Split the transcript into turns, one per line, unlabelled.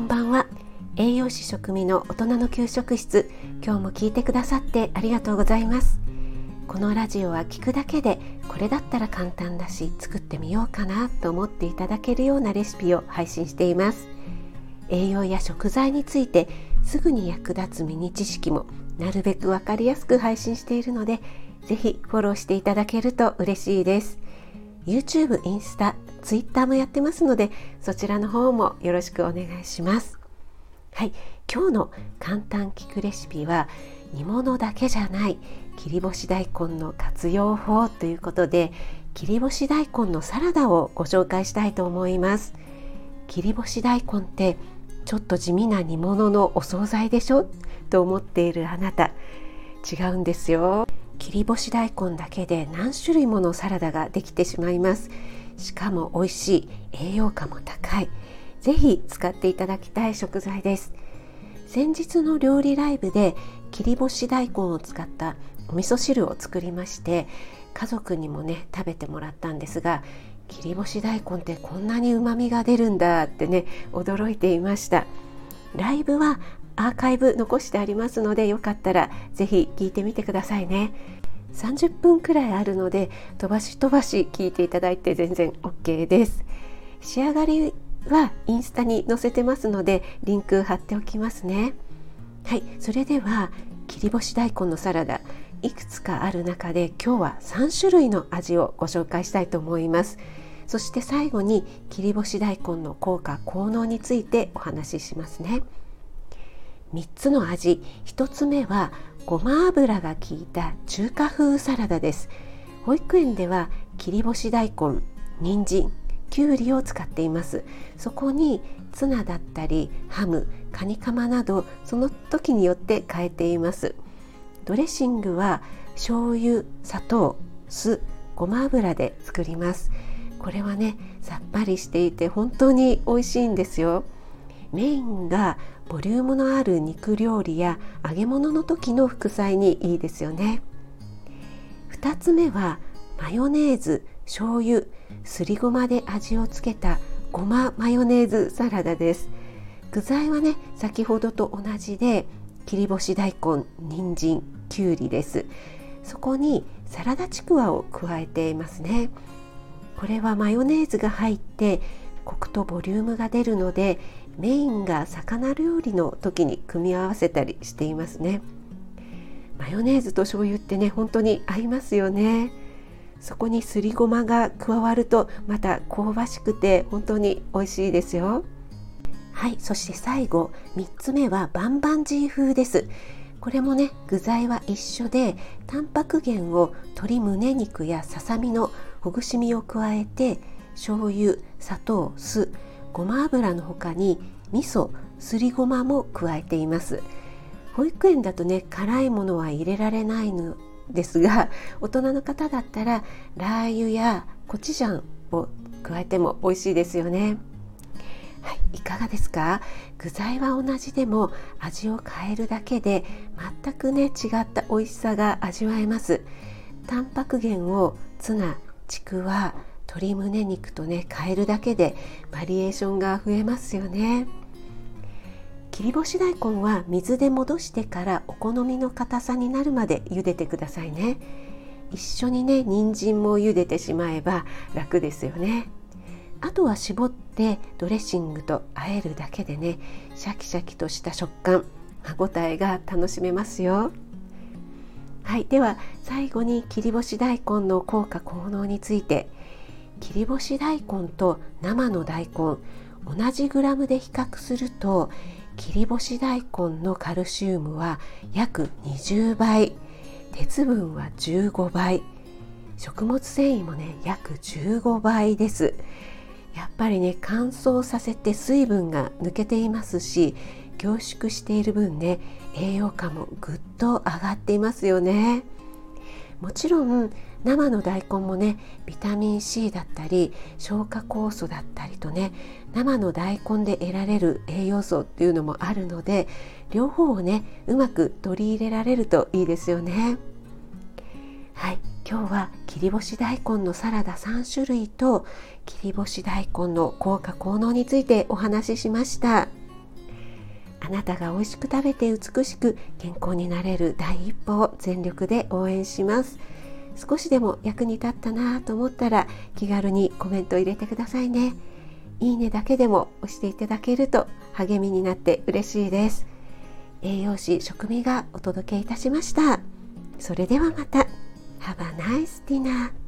こんばんは。栄養士食味の大人の給食室今日も聞いてくださってありがとうございます。このラジオは聞くだけでこれだったら簡単だし作ってみようかなと思っていただけるようなレシピを配信しています。栄養や食材についてすぐに役立つミニ知識もなるべくわかりやすく配信しているのでぜひフォローしていただけると嬉しいです。YouTube、インスタ、Twitter もやってますのでそちらの方もよろしくお願いします。はい。今日の簡単聞くレシピは煮物だけじゃない。切り干し大根の活用法ということで切り干し大根のサラダをご紹介したいと思います。切り干し大根ってちょっと地味な煮物のお惣菜でしょ？と思っているあなた。違うんですよ。切り干し大根だけで何種類ものサラダができてしまいます。しかも美味しい栄養価も高い。ぜひ使っていただきたい食材です。先日の料理ライブで切り干し大根を使ったお味噌汁を作りまして家族にもね食べてもらったんですが切り干し大根ってこんなに旨味が出るんだってね驚いていました。ライブはアーカイブ残してありますのでよかったらぜひ聞いてみてくださいね。30分くらいあるので飛ばし飛ばし聞いていただいて全然 OK です。仕上がりはインスタに載せてますのでリンク貼っておきますね。はいそれでは切り干し大根のサラダいくつかある中で今日は3種類の味をご紹介したいと思います。そして最後に切り干し大根の効果効能についてお話ししますね。3つの味。1つ目はごま油が効いた中華風サラダです。保育園では切り干し大根人参きゅうりを使っています。そこにツナだったりハムカニカマなどその時によって変えています。ドレッシングは醤油砂糖酢ごま油で作ります。これはねさっぱりしていて本当に美味しいんですよ。メインがボリュームのある肉料理や揚げ物の時の副菜にいいですよね。2つ目はマヨネーズ醤油すりごまで味をつけたごまマヨネーズサラダです。具材はね先ほどと同じで切り干し大根人参きゅうりです。そこにサラダちくわを加えていますね。これはマヨネーズが入ってコクとボリュームが出るのでメインが魚料理の時に組み合わせたりしていますね。マヨネーズと醤油ってね本当に合いますよね。そこにすりごまが加わるとまた香ばしくて本当に美味しいですよ。はいそして最後3つ目はバンバンジー風です。これもね具材は一緒でタンパク源を鶏胸肉やささみのほぐし身を加えて醤油砂糖酢ごま油の他に味噌すりごまも加えています。保育園だとね辛いものは入れられないのですが大人の方だったらラー油やコチュジャンを加えても美味しいですよね。はい、いかがですか？具材は同じでも味を変えるだけで全くね違った美味しさが味わえます。タンパク源をツナちくわ鶏胸肉とね変えるだけでバリエーションが増えますよね。切り干し大根は水で戻してからお好みの硬さになるまで茹でてくださいね。一緒にね人参も茹でてしまえば楽ですよね。あとは絞ってドレッシングと和えるだけでねシャキシャキとした食感歯ごたえが楽しめますよ。はいでは最後に切り干し大根の効果効能について切り干し大根と生の大根同じグラムで比較すると切り干し大根のカルシウムは約20倍鉄分は15倍食物繊維もね約15倍です。やっぱりね乾燥させて水分が抜けていますし凝縮している分ね栄養価もぐっと上がっていますよね。もちろん生の大根もねビタミン C だったり消化酵素だったりとね生の大根で得られる栄養素っていうのもあるので両方をねうまく取り入れられるといいですよね。はい今日は切り干し大根のサラダ3種類と切り干し大根の効果効能についてお話ししました。なたが美味しく食べて美しく健康になれる第一歩を全力で応援します。少しでも役に立ったなと思ったら気軽にコメント入れてくださいね。いいねだけでも押していただけると励みになって嬉しいです。栄養士食味がお届けいたしました。それではまた。Have a nice dinner.